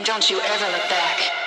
And don't you ever look back.